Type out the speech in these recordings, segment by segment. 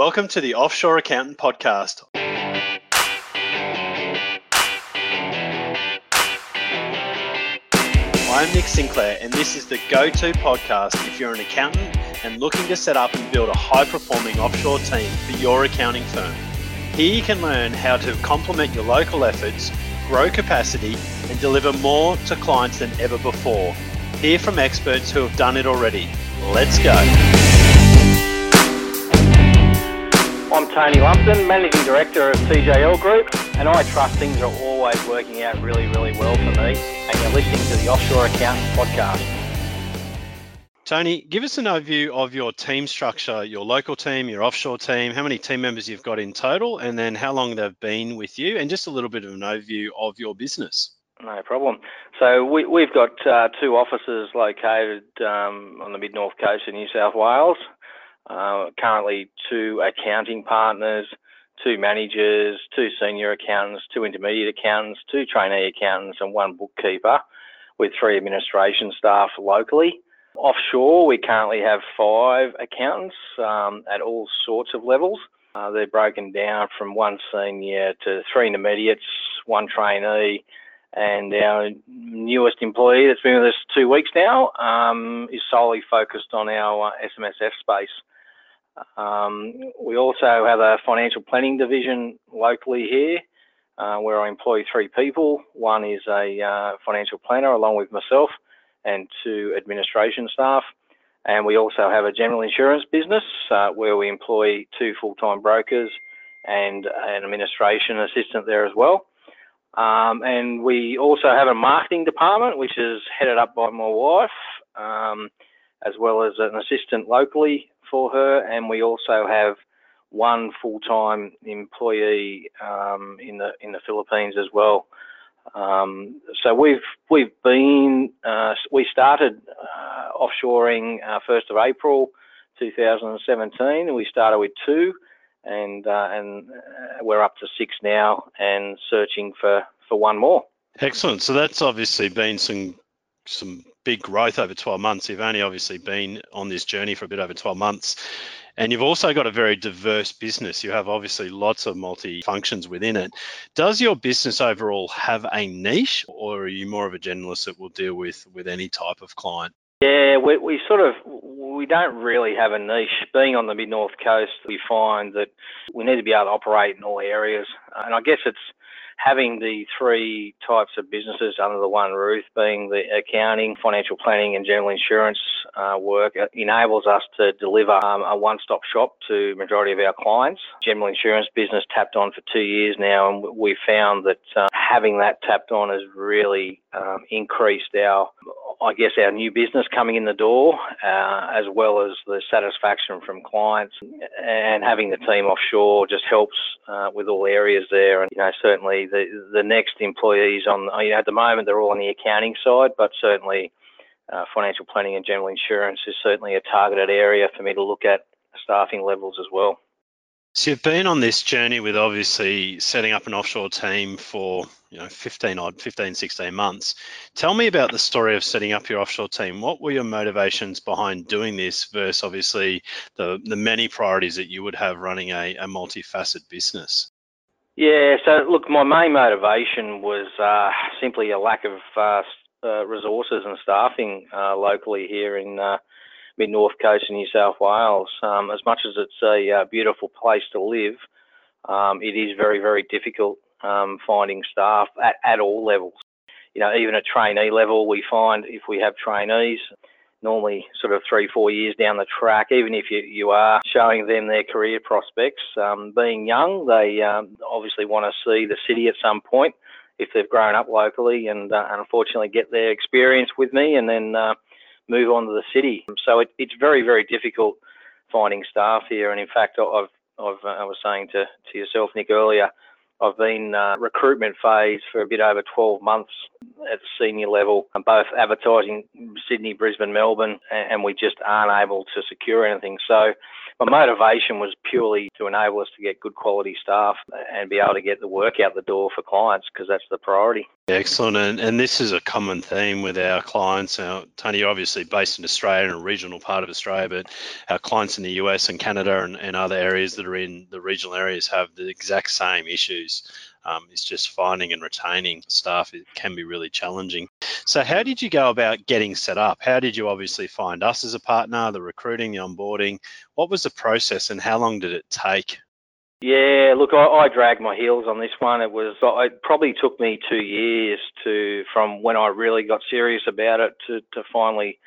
Welcome to the Offshore Accountant Podcast. I'm Nick Sinclair, and this is the go to podcast if you're an accountant and looking to set up and build a high performing offshore team for your accounting firm. Here you can learn how to complement your local efforts, grow capacity, and deliver more to clients than ever before. Hear from experts who have done it already. Let's go. I'm Tony Lumpton, Managing Director of TJL Group, and I trust things are always working out really, really well for me. And you're listening to the Offshore Accountant Podcast. Tony, give us an overview of your team structure, your local team, your offshore team, how many team members you've got in total, and then how long they've been with you, and just a little bit of an overview of your business. No problem. So we, have got uh, two offices located um, on the mid north coast of New South Wales. Uh, currently, two accounting partners, two managers, two senior accountants, two intermediate accountants, two trainee accountants, and one bookkeeper, with three administration staff locally. Offshore, we currently have five accountants um, at all sorts of levels. Uh, they're broken down from one senior to three intermediates, one trainee, and our newest employee that's been with us two weeks now um, is solely focused on our uh, SMSF space. Um, we also have a financial planning division locally here uh, where I employ three people. One is a uh, financial planner along with myself and two administration staff. And we also have a general insurance business uh, where we employ two full-time brokers and an administration assistant there as well. Um, and we also have a marketing department, which is headed up by my wife, um, as well as an assistant locally for her, and we also have one full-time employee um, in the in the Philippines as well. Um, so we've we've been uh, we started uh, offshoring uh, first of April 2017. We started with two, and uh, and uh, we're up to six now, and searching for for one more. Excellent. So that's obviously been some some big growth over 12 months. You've only obviously been on this journey for a bit over 12 months. And you've also got a very diverse business. You have obviously lots of multi functions within it. Does your business overall have a niche, or are you more of a generalist that will deal with, with any type of client? Yeah, we, we sort of we don't really have a niche. Being on the mid north coast, we find that we need to be able to operate in all areas, and I guess it's having the three types of businesses under the one roof, being the accounting, financial planning, and general insurance uh, work, enables us to deliver um, a one-stop shop to majority of our clients. General insurance business tapped on for two years now, and we found that uh, having that tapped on has really um, increased our I guess our new business coming in the door, uh, as well as the satisfaction from clients, and having the team offshore just helps uh, with all areas there. And you know, certainly the the next employees on you know, at the moment they're all on the accounting side, but certainly uh, financial planning and general insurance is certainly a targeted area for me to look at staffing levels as well. So you've been on this journey with obviously setting up an offshore team for you know 15 odd 15 16 months. Tell me about the story of setting up your offshore team. What were your motivations behind doing this versus obviously the the many priorities that you would have running a, a multifaceted business? Yeah, so look, my main motivation was uh, simply a lack of uh, uh, resources and staffing uh, locally here in uh, mid north coast in New South Wales. Um, as much as it's a uh, beautiful place to live, um, it is very, very difficult um, finding staff at, at all levels. You know, even at trainee level, we find if we have trainees, normally sort of three, four years down the track, even if you, you are showing them their career prospects, um, being young, they um, obviously want to see the city at some point if they've grown up locally and, uh, unfortunately get their experience with me and then uh, move on to the city. So it, it's very, very difficult finding staff here. And in fact, I've, I've uh, I was saying to, to yourself, Nick, earlier, I've been uh, recruitment phase for a bit over 12 months at senior level, both advertising Sydney, Brisbane, Melbourne, and we just aren't able to secure anything. So my motivation was purely to enable us to get good quality staff and be able to get the work out the door for clients because that's the priority. Excellent, and, and this is a common theme with our clients. Now, Tony, you're obviously based in Australia, and a regional part of Australia, but our clients in the US and Canada and, and other areas that are in the regional areas have the exact same issues. Um, it's just finding and retaining staff it can be really challenging. So, how did you go about getting set up? How did you obviously find us as a partner, the recruiting, the onboarding? What was the process, and how long did it take? Yeah, look, I, I dragged my heels on this one. It was it probably took me two years to from when I really got serious about it to, to finally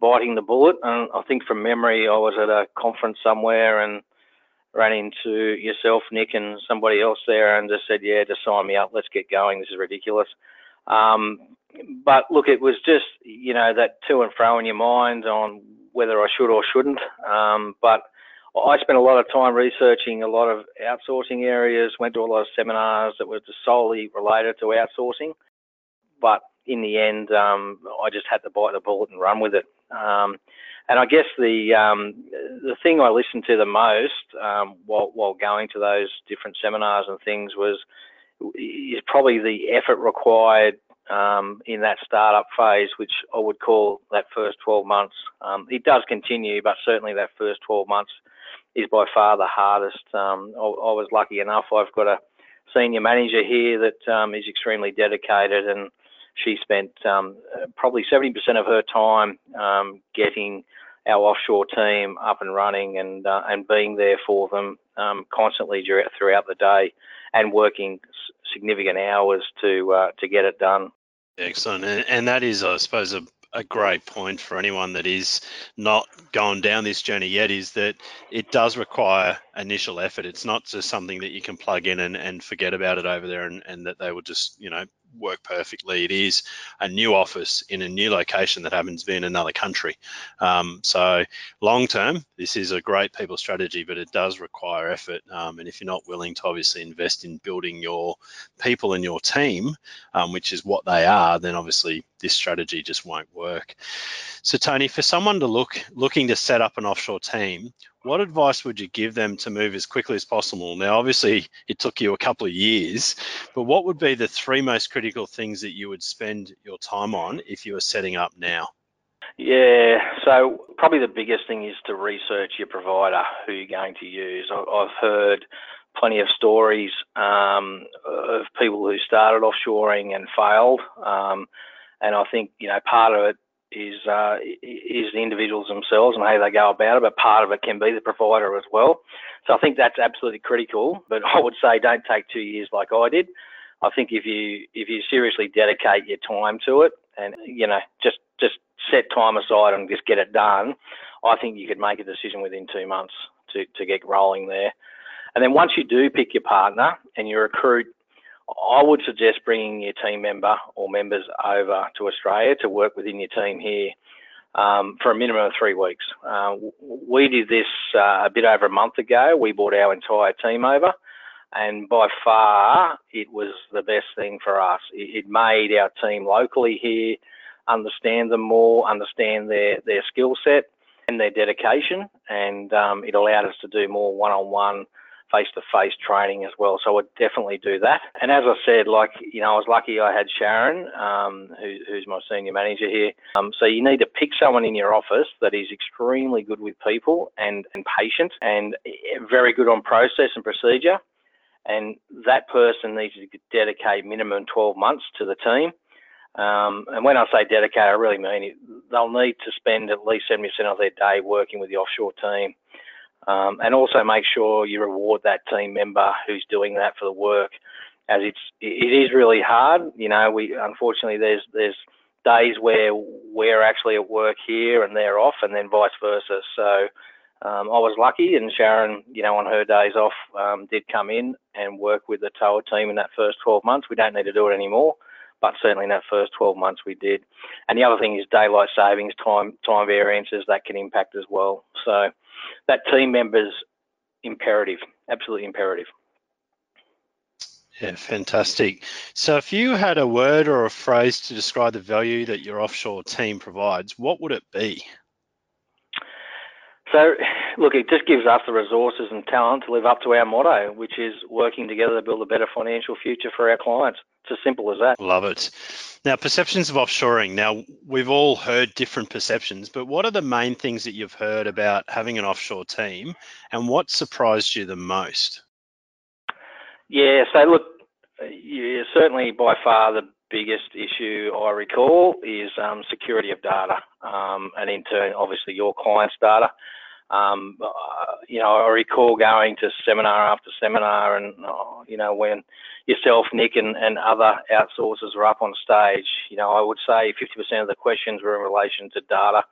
biting the bullet. And I think from memory, I was at a conference somewhere and ran into yourself, Nick, and somebody else there, and just said, "Yeah, just sign me up. Let's get going. This is ridiculous." Um, but look, it was just you know that to and fro in your mind on whether I should or shouldn't. Um, but I spent a lot of time researching a lot of outsourcing areas. Went to a lot of seminars that were just solely related to outsourcing. But in the end, um, I just had to bite the bullet and run with it. Um, and I guess the um, the thing I listened to the most um, while while going to those different seminars and things was is probably the effort required um, in that startup phase, which I would call that first 12 months. Um, it does continue, but certainly that first 12 months is by far the hardest. Um, I, I, was lucky enough; I've got a senior manager here that um, is extremely dedicated, and she spent um, probably 70% of her time getting our offshore team up and running and uh, and being there for them um, constantly throughout the day and working significant hours to uh, to get it done. Excellent, and, and that is, I suppose, a, a great point for anyone that is not gone down this journey yet. Is that it does require initial effort. It's not just something that you can plug in and, and forget about it over there, and, and that they will just you know work perfectly. It is a new office in a new location that happens to be in another country. Um, so long term, this is a great people strategy, but it does require effort. Um, and if you're not willing to obviously invest in building your people and your team, um, which is what they are, then obviously this strategy just won't work. So Tony, for someone to look looking to set up an offshore team, what advice would you give them to move as quickly as possible? Now, obviously, it took you a couple of years, but what would be the three most critical things that you would spend your time on if you were setting up now? Yeah, so probably the biggest thing is to research your provider, who you're going to use. I've heard plenty of stories um, of people who started offshoring and failed. Um, and I think, you know, part of it is uh, is the individuals themselves and how they go about it, but part of it can be the provider as well. So I think that's absolutely critical. But I would say don't take two years like I did. I think if you if you seriously dedicate your time to it and you know just just set time aside and just get it done, I think you could make a decision within two months to to get rolling there. And then once you do pick your partner and you recruit I would suggest bringing your team member or members over to Australia to work within your team here um, for a minimum of three weeks. Uh, we did this uh, a bit over a month ago. We brought our entire team over, and by far it was the best thing for us. It, made our team locally here understand them more, understand their, their skill set and their dedication, and um, it allowed us to do more one-on-one face-to-face training as well. So I would definitely do that. And as I said, like you know, I was lucky I had Sharon, um, who, who's my senior manager here. Um, so you need to pick someone in your office that is extremely good with people and and patient and very good on process and procedure. And that person needs to dedicate minimum 12 months to the team. Um, and when I say dedicate, I really mean it. They'll need to spend at least 70% of their day working with the offshore team. Um, and also make sure you reward that team member who's doing that for the work, as it's it is really hard. You know, we unfortunately there's there's days where we're actually at work here and they're off, and then vice versa. So um, I was lucky, and Sharon, you know, on her days off, um, did come in and work with the TOA team in that first 12 months. We don't need to do it anymore, but certainly in that first 12 months we did. And the other thing is daylight savings, time time variances that can impact as well. So that team member's imperative, absolutely imperative. Yeah, fantastic. So, if you had a word or a phrase to describe the value that your offshore team provides, what would it be? So, look, it just gives us the resources and talent to live up to our motto, which is working together to build a better financial future for our clients. It's as simple as that. Love it. Now, perceptions of offshoring. Now, we've all heard different perceptions, but what are the main things that you've heard about having an offshore team and what surprised you the most? Yeah, so look, yeah, certainly by far the biggest issue I recall is um, security of data, um, and in turn, obviously, your client's data. Um, uh, you know, I recall going to seminar after seminar, and uh, you know, when yourself, Nick, and, and other outsourcers were up on stage, you know, I would say 50% of the questions were in relation to data.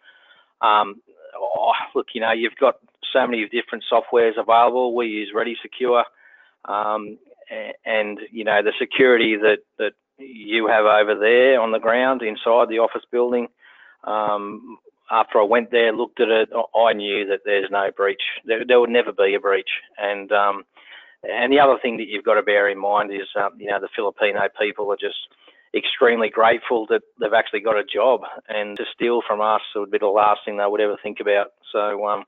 Um, oh, look, you know, you've got so many different softwares available. We use Ready Secure, um, and you know, the security that that you have over there on the ground inside the office building. Um, after I went there, looked at it, I knew that there's no breach. There, there would never be a breach. And um, and the other thing that you've got to bear in mind is, um, you know, the Filipino people are just extremely grateful that they've actually got a job, and to steal from us would be the last thing they would ever think about. So um,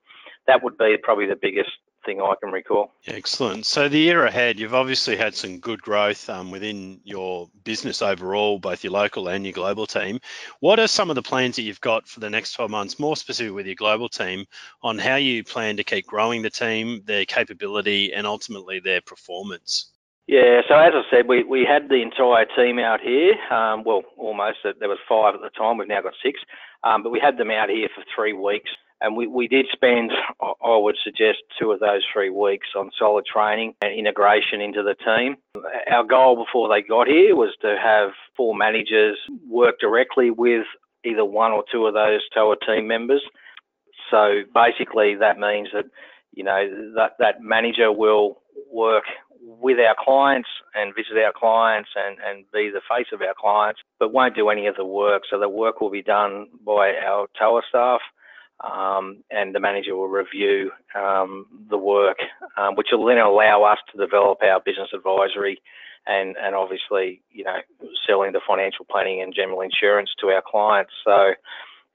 that would be probably the biggest thing I can recall. Excellent. So the year ahead, you've obviously had some good growth um, within your business overall, both your local and your global team. What are some of the plans that you've got for the next 12 months, more specifically with your global team, on how you plan to keep growing the team, their capability, and ultimately their performance? Yeah, so as I said, we, we had the entire team out here. Um, well, almost. There was five at the time. We've now got six. Um, but we had them out here for three weeks and we, we did spend, I would suggest, two of those three weeks on solid training and integration into the team. Our goal before they got here was to have four managers work directly with either one or two of those TOA team members. So basically, that means that you know that that manager will work with our clients and visit our clients and, and be the face of our clients, but won't do any of the work. So the work will be done by our TOA staff um, and the manager will review um, the work, um, which will then allow us to develop our business advisory and, and obviously, you know, selling the financial planning and general insurance to our clients. So,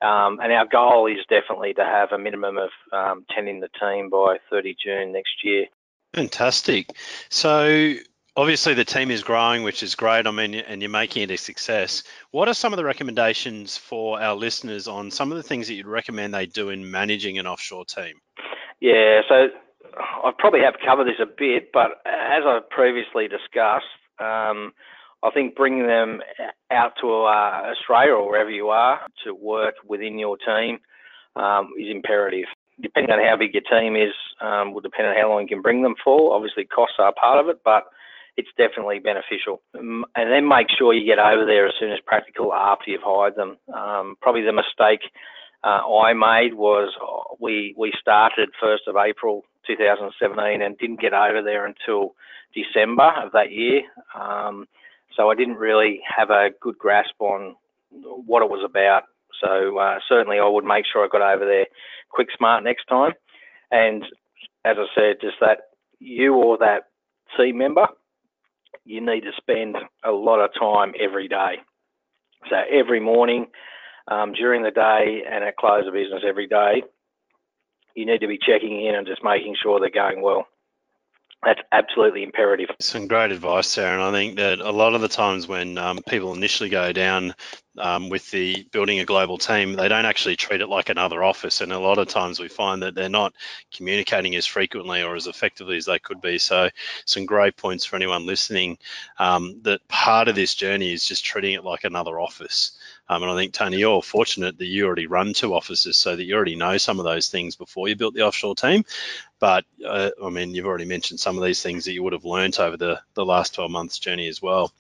um, and our goal is definitely to have a minimum of um, 10 in the team by 30 June next year. Fantastic. So, obviously the team is growing, which is great. I mean, and you're making it a success. What are some of the recommendations for our listeners on some of the things that you'd recommend they do in managing an offshore team? Yeah, so I probably have covered this a bit, but as I've previously discussed, um, I think bringing them out to uh, Australia or wherever you are to work within your team um, is imperative. Depending on how big your team is, um, will depend on how long you can bring them for. Obviously, costs are part of it, but it's definitely beneficial. And then make sure you get over there as soon as practical after you've hired them. Um, probably the mistake uh, I made was uh, we we started 1st of April 2017 and didn't get over there until December of that year. Um, so I didn't really have a good grasp on what it was about. So uh, certainly I would make sure I got over there quick smart next time. And as I said, just that you or that team member you need to spend a lot of time every day. So every morning, um, during the day, and at close of business every day, you need to be checking in and just making sure they're going well that's absolutely imperative. Some great advice, Sarah. And I think that a lot of the times when um, people initially go down um, with the building a global team, they don't actually treat it like another office. And a lot of times we find that they're not communicating as frequently or as effectively as they could be. So, some great points for anyone listening um, that part of this journey is just treating it like another office. Um, and I think, Tony, you're fortunate that you already run two offices so that you already know some of those things before you built the offshore team. But uh, I mean, you've already mentioned some of these things that you would have learned over the, the last 12 months journey as well.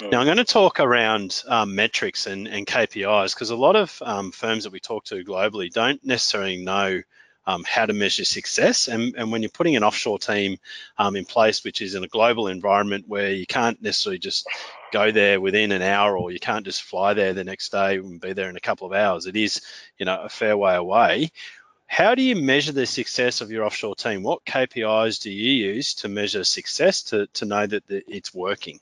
Mm. Now, I'm going to talk around um, metrics and, and KPIs because a lot of um, firms that we talk to globally don't necessarily know um, how to measure success. And, and, when you're putting an offshore team um, in place, which is in a global environment where you can't necessarily just go there within an hour or you can't just fly there the next day and be there in a couple of hours, it is, you know, a fair way away. How do you measure the success of your offshore team? What KPIs do you use to measure success to, to know that it's working?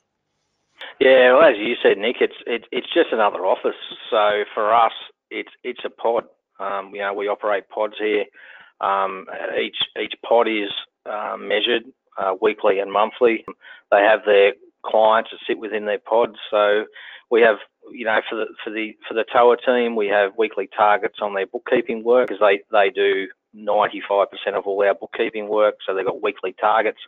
Yeah, well, as you said, Nick, it's it, it's just another office. So for us, it's it's a pod. Um, you know, we operate pods here Um, each each pod is uh, measured uh, weekly and monthly. They have their clients that sit within their pods. So we have, you know, for the for the for the TOA team, we have weekly targets on their bookkeeping work because they they do 95% of all our bookkeeping work. So they've got weekly targets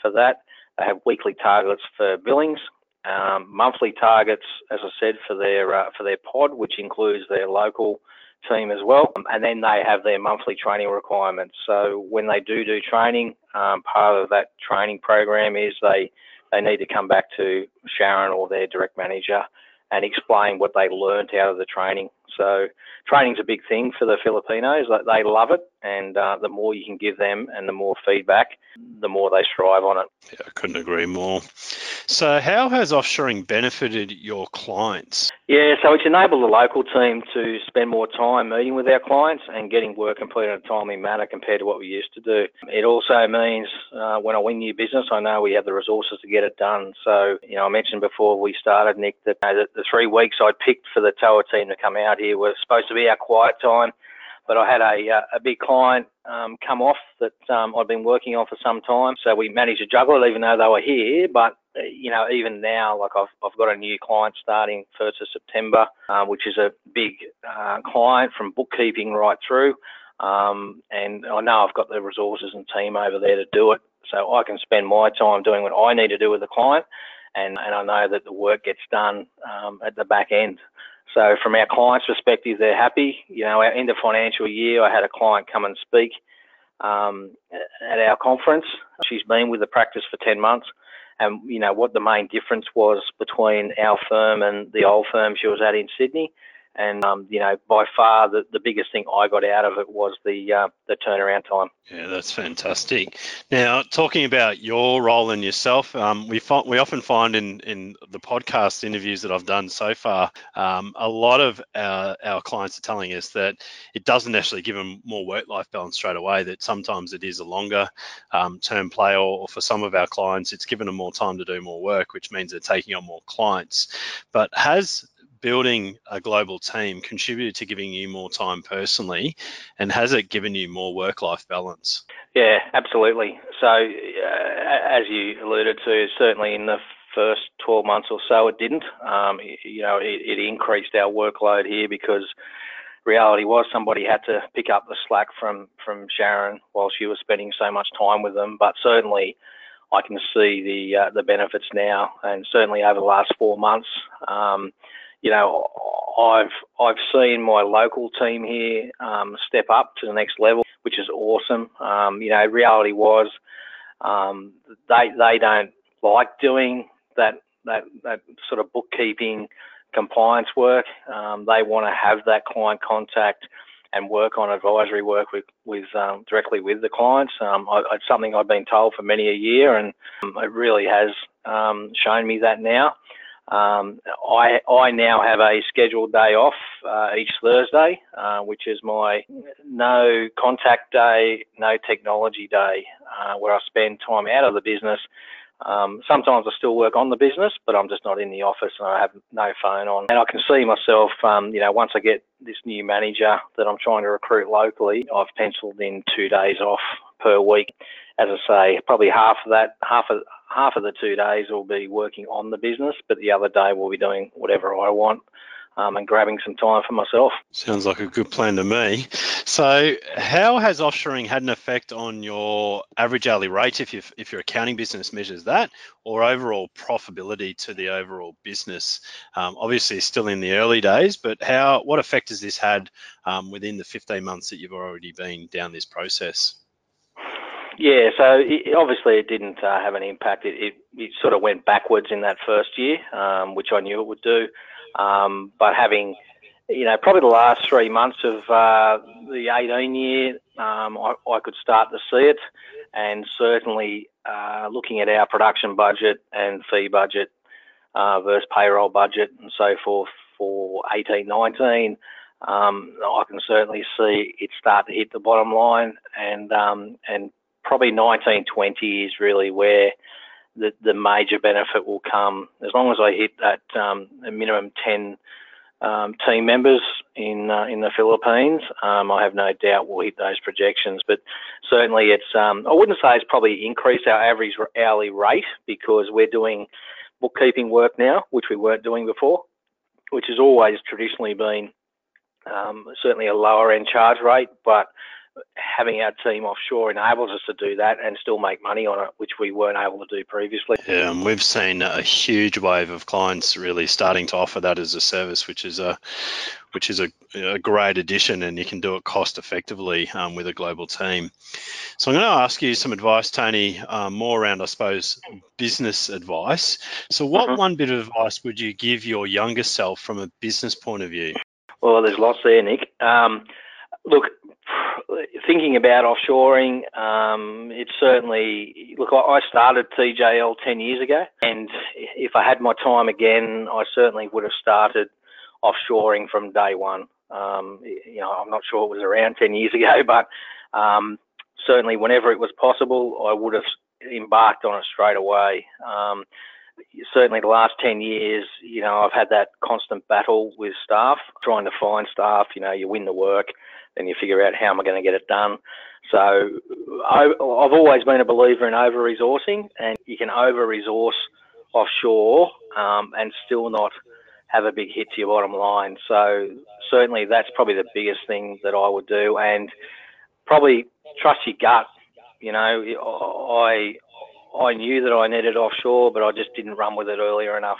for that. They have weekly targets for billings, um, monthly targets, as I said, for their uh, for their pod, which includes their local team as well, and then they have their monthly training requirements. So when they do do training, um, part of that training program is they they need to come back to Sharon or their direct manager and explain what they learnt out of the training. So training's a big thing for the Filipinos. They love it, and uh, the more you can give them and the more feedback, the more they strive on it. Yeah, I couldn't agree more. So, how has offshoring benefited your clients? Yeah, so it's enabled the local team to spend more time meeting with our clients and getting work completed in a timely manner compared to what we used to do. It also means uh, when I win new business, I know we have the resources to get it done. So, you know, I mentioned before we started, Nick, that you know, the three weeks I picked for the TOA team to come out here was supposed to be our quiet time but I had a, uh, a big client um, come off that um, I'd been working on for some time. So we managed to juggle it even though they were here. But, uh, you know, even now, like I've, I've got a new client starting 1st of September, uh, which is a big uh, client from bookkeeping right through. Um, and I know I've got the resources and team over there to do it. So I can spend my time doing what I need to do with the client. And, and I know that the work gets done um, at the back end. So from our clients' perspective, they're happy. You know, our end of financial year, I had a client come and speak um, at our conference. She's been with the practice for 10 months. And, you know, what the main difference was between our firm and the old firm she was at in Sydney and um, you know, by far the, the biggest thing I got out of it was the uh, the turnaround time. Yeah, that's fantastic. Now, talking about your role and yourself, um, we find, we often find in in the podcast interviews that I've done so far, um, a lot of our, our clients are telling us that it doesn't actually give them more work life balance straight away. That sometimes it is a longer um, term play, or, or for some of our clients, it's given them more time to do more work, which means they're taking on more clients. But has building a global team contributed to giving you more time personally and has it given you more work life balance? Yeah, absolutely. So, uh, as you alluded to, certainly in the first 12 months or so, it didn't. Um, you know, it, it increased our workload here because reality was somebody had to pick up the slack from from Sharon while she was spending so much time with them. But certainly, I can see the uh, the benefits now, and certainly over the last four months, um, you know, I've I've seen my local team here um, step up to the next level, which is awesome. Um, you know, reality was um, they they don't like doing that that that sort of bookkeeping compliance work. Um, they want to have that client contact and work on advisory work with, with um, directly with the clients. Um, I, it's something I've been told for many a year, and it really has um, shown me that now. Um, I I now have a scheduled day off uh, each Thursday, uh, which is my no contact day, no technology day, uh, where I spend time out of the business. Um, sometimes I still work on the business, but I'm just not in the office and I have no phone on. And I can see myself, um, you know, once I get this new manager that I'm trying to recruit locally, I've penciled in two days off per week. As I say, probably half of that, half of half of the two days will be working on the business, but the other day we'll be doing whatever I want. Um, and grabbing some time for myself. Sounds like a good plan to me. So, how has offshoring had an effect on your average hourly rate, if, you if your accounting business measures that, or overall profitability to the overall business? Um, obviously, still in the early days, but how what effect has this had um, within the 15 months that you've already been down this process? Yeah, so it, obviously it didn't uh, have an impact. It, it, it, sort of went backwards in that first year, um, which I knew it would do. Um, but having, you know, probably the last three months of uh, the 18 year, um, I, I, could start to see it. And certainly uh, looking at our production budget and fee budget uh, versus payroll budget and so forth for 18, 19, um, I can certainly see it start to hit the bottom line and um, and probably 1920 is really where the, the major benefit will come. As long as I hit that um, minimum 10 um, team members in uh, in the Philippines. Um, I have no doubt we'll hit those projections, but certainly it's um, I wouldn't say it's probably increased our average hourly rate because we're doing bookkeeping work now, which we weren't doing before, which has always traditionally been um, certainly a lower end charge rate, but having our team offshore enables us to do that and still make money on it, which we weren't able to do previously. Yeah, and we've seen a huge wave of clients really starting to offer that as a service, which is a which is a, a great addition, and you can do it cost effectively um, with a global team. So I'm going to ask you some advice, Tony, um, more around, I suppose, business advice. So, what mm-hmm. one bit of advice would you give your younger self from a business point of view? Well, there's lots there, Nick. Um, look, thinking about offshoring, um, it's certainly look. I started TJL ten years ago, and if I had my time again, I certainly would have started offshoring from day one. Um, you know, I'm not sure it was around ten years ago, but um, certainly whenever it was possible, I would have embarked on it straight away. Um, certainly the last 10 years, you know, I've had that constant battle with staff, trying to find staff. You know, you win the work, then you figure out how am I going to get it done. So I, have always been a believer in over resourcing, and you can over resource offshore um, and still not have a big hit to your bottom line. So certainly that's probably the biggest thing that I would do, and probably trust your gut. You know, I I knew that I needed offshore, but I just didn't run with it earlier enough.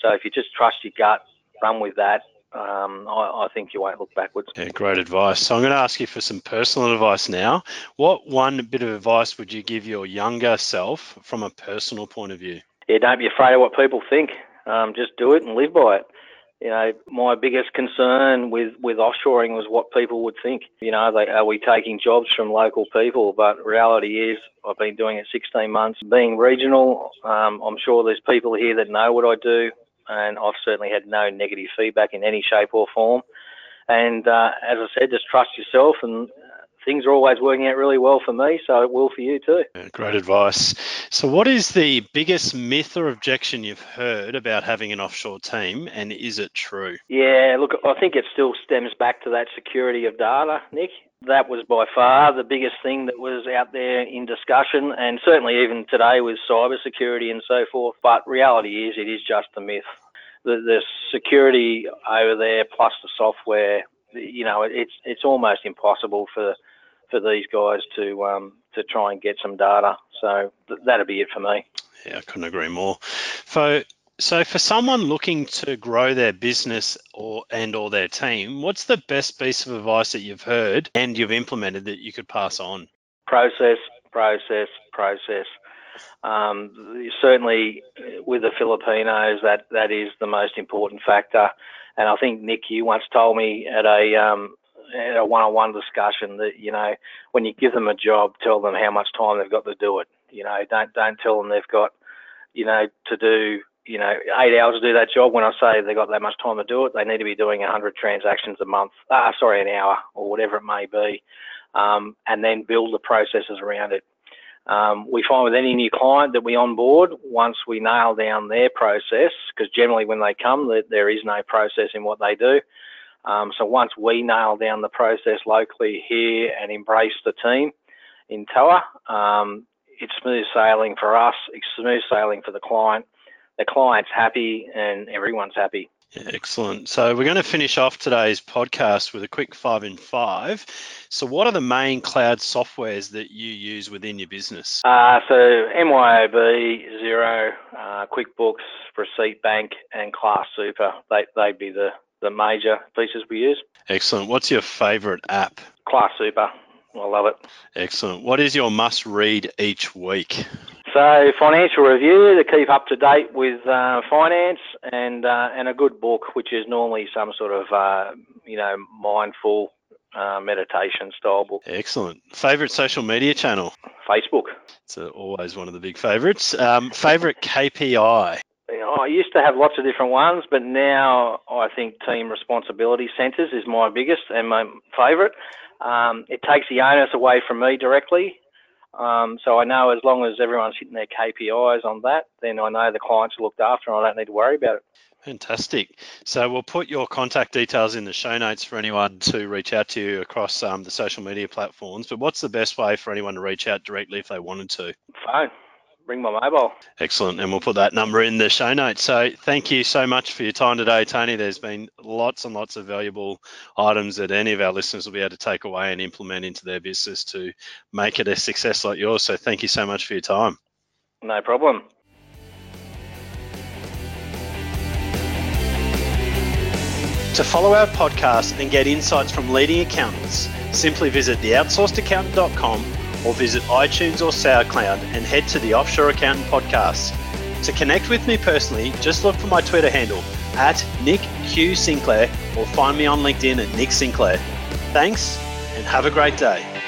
So if you just trust your gut, run with that. Um, I, I, think you won't look backwards. Yeah, great advice. So I'm going to ask you for some personal advice now. What one bit of advice would you give your younger self from a personal point of view? Yeah, don't be afraid of what people think. Um, just do it and live by it you know, my biggest concern with, with offshoring was what people would think. You know, they, are we taking jobs from local people? But reality is, I've been doing it 16 months. Being regional, um, I'm sure there's people here that know what I do, and I've certainly had no negative feedback in any shape or form. And uh, as I said, just trust yourself and things are always working out really well for me, so it will for you too. Yeah, great advice. So, what is the biggest myth or objection you've heard about having an offshore team, and is it true? Yeah, look, I think it still stems back to that security of data, Nick. That was by far the biggest thing that was out there in discussion, and certainly even today with cyber security and so forth. But reality is, it is just a myth. The, the security over there, plus the software, you know, it's it's almost impossible for for these guys to um, to try and get some data. So th- that'd be it for me. Yeah, I couldn't agree more. So, so for someone looking to grow their business or and or their team, what's the best piece of advice that you've heard and you've implemented that you could pass on? Process, process, process. Um, certainly, with the Filipinos, that that is the most important factor. And I think Nick, you once told me at a um, at a one-on-one discussion that you know when you give them a job, tell them how much time they've got to do it. You know, don't don't tell them they've got you know to do you know eight hours to do that job. When I say they've got that much time to do it, they need to be doing 100 transactions a month. Ah, sorry, an hour or whatever it may be, um, and then build the processes around it. Um, we find with any new client that we onboard, once we nail down their process, because generally when they come, there is no process in what they do. Um, so once we nail down the process locally here and embrace the team in Toa, um, it's smooth sailing for us. It's smooth sailing for the client. The client's happy and everyone's happy. Yeah, excellent. So we're going to finish off today's podcast with a quick five in five. So what are the main cloud softwares that you use within your business? Uh, so MYOB, Xero, uh, QuickBooks, Receipt Bank, and Class Super. They, they'd be the the major pieces we use. Excellent. What's your favourite app? Class Super. I love it. Excellent. What is your must read each week? So, financial review to keep up to date with uh, finance, and uh, and a good book, which is normally some sort of uh, you know mindful uh, meditation style book. Excellent. Favorite social media channel? Facebook. It's always one of the big favorites. Um, favorite KPI? I used to have lots of different ones, but now I think team responsibility centres is my biggest and my favourite. Um, it takes the onus away from me directly. Um, so I know as long as everyone's hitting their KPIs on that, then I know the clients are looked after and I don't need to worry about it. Fantastic. So we'll put your contact details in the show notes for anyone to reach out to you across um, the social media platforms. But what's the best way for anyone to reach out directly if they wanted to? Phone. Bring my mobile. Excellent. And we'll put that number in the show notes. So thank you so much for your time today, Tony. There's been lots and lots of valuable items that any of our listeners will be able to take away and implement into their business to make it a success like yours. So thank you so much for your time. No problem. To follow our podcast and get insights from leading accountants, simply visit theoutsourcedaccountant.com or visit iTunes or SoundCloud and head to the Offshore Accountant Podcast. To connect with me personally, just look for my Twitter handle at Nick Q Sinclair or find me on LinkedIn at Nick Sinclair. Thanks and have a great day.